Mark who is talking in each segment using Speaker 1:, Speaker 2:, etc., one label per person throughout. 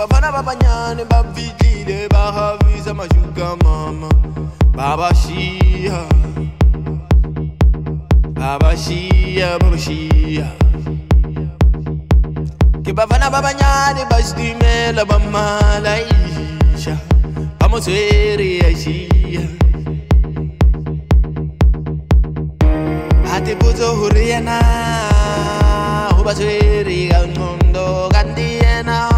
Speaker 1: bafana ba banyane ba fitlhile ba mama. Ba ba shia ba ba shia ba ba shia ke malaisha ba mo ya shia ha te potso hore yena tshwere ka nqondo kanti yena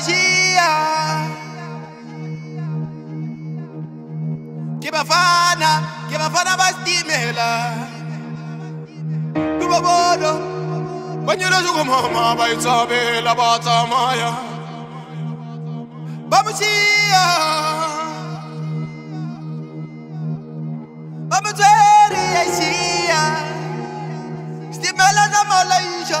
Speaker 1: shia Ke bafana Ke bafana ba setimela Tuba bono Banyela shuka mama ba itabela ba tsamaya. Ba mo shia Ba mo tshwere ya shia Stimela za Malaysia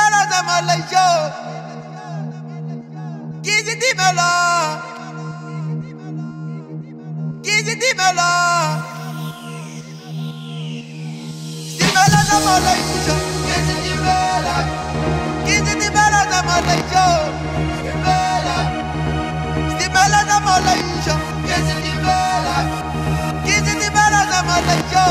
Speaker 1: Timela za Malaysia Kizi timela Kizi timela Stimela za Malaysia Kizi timela Kizi timela za Malaysia Stimela Stimela za Malaysia Kizi timela Kizi timela za Malaysia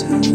Speaker 2: I'm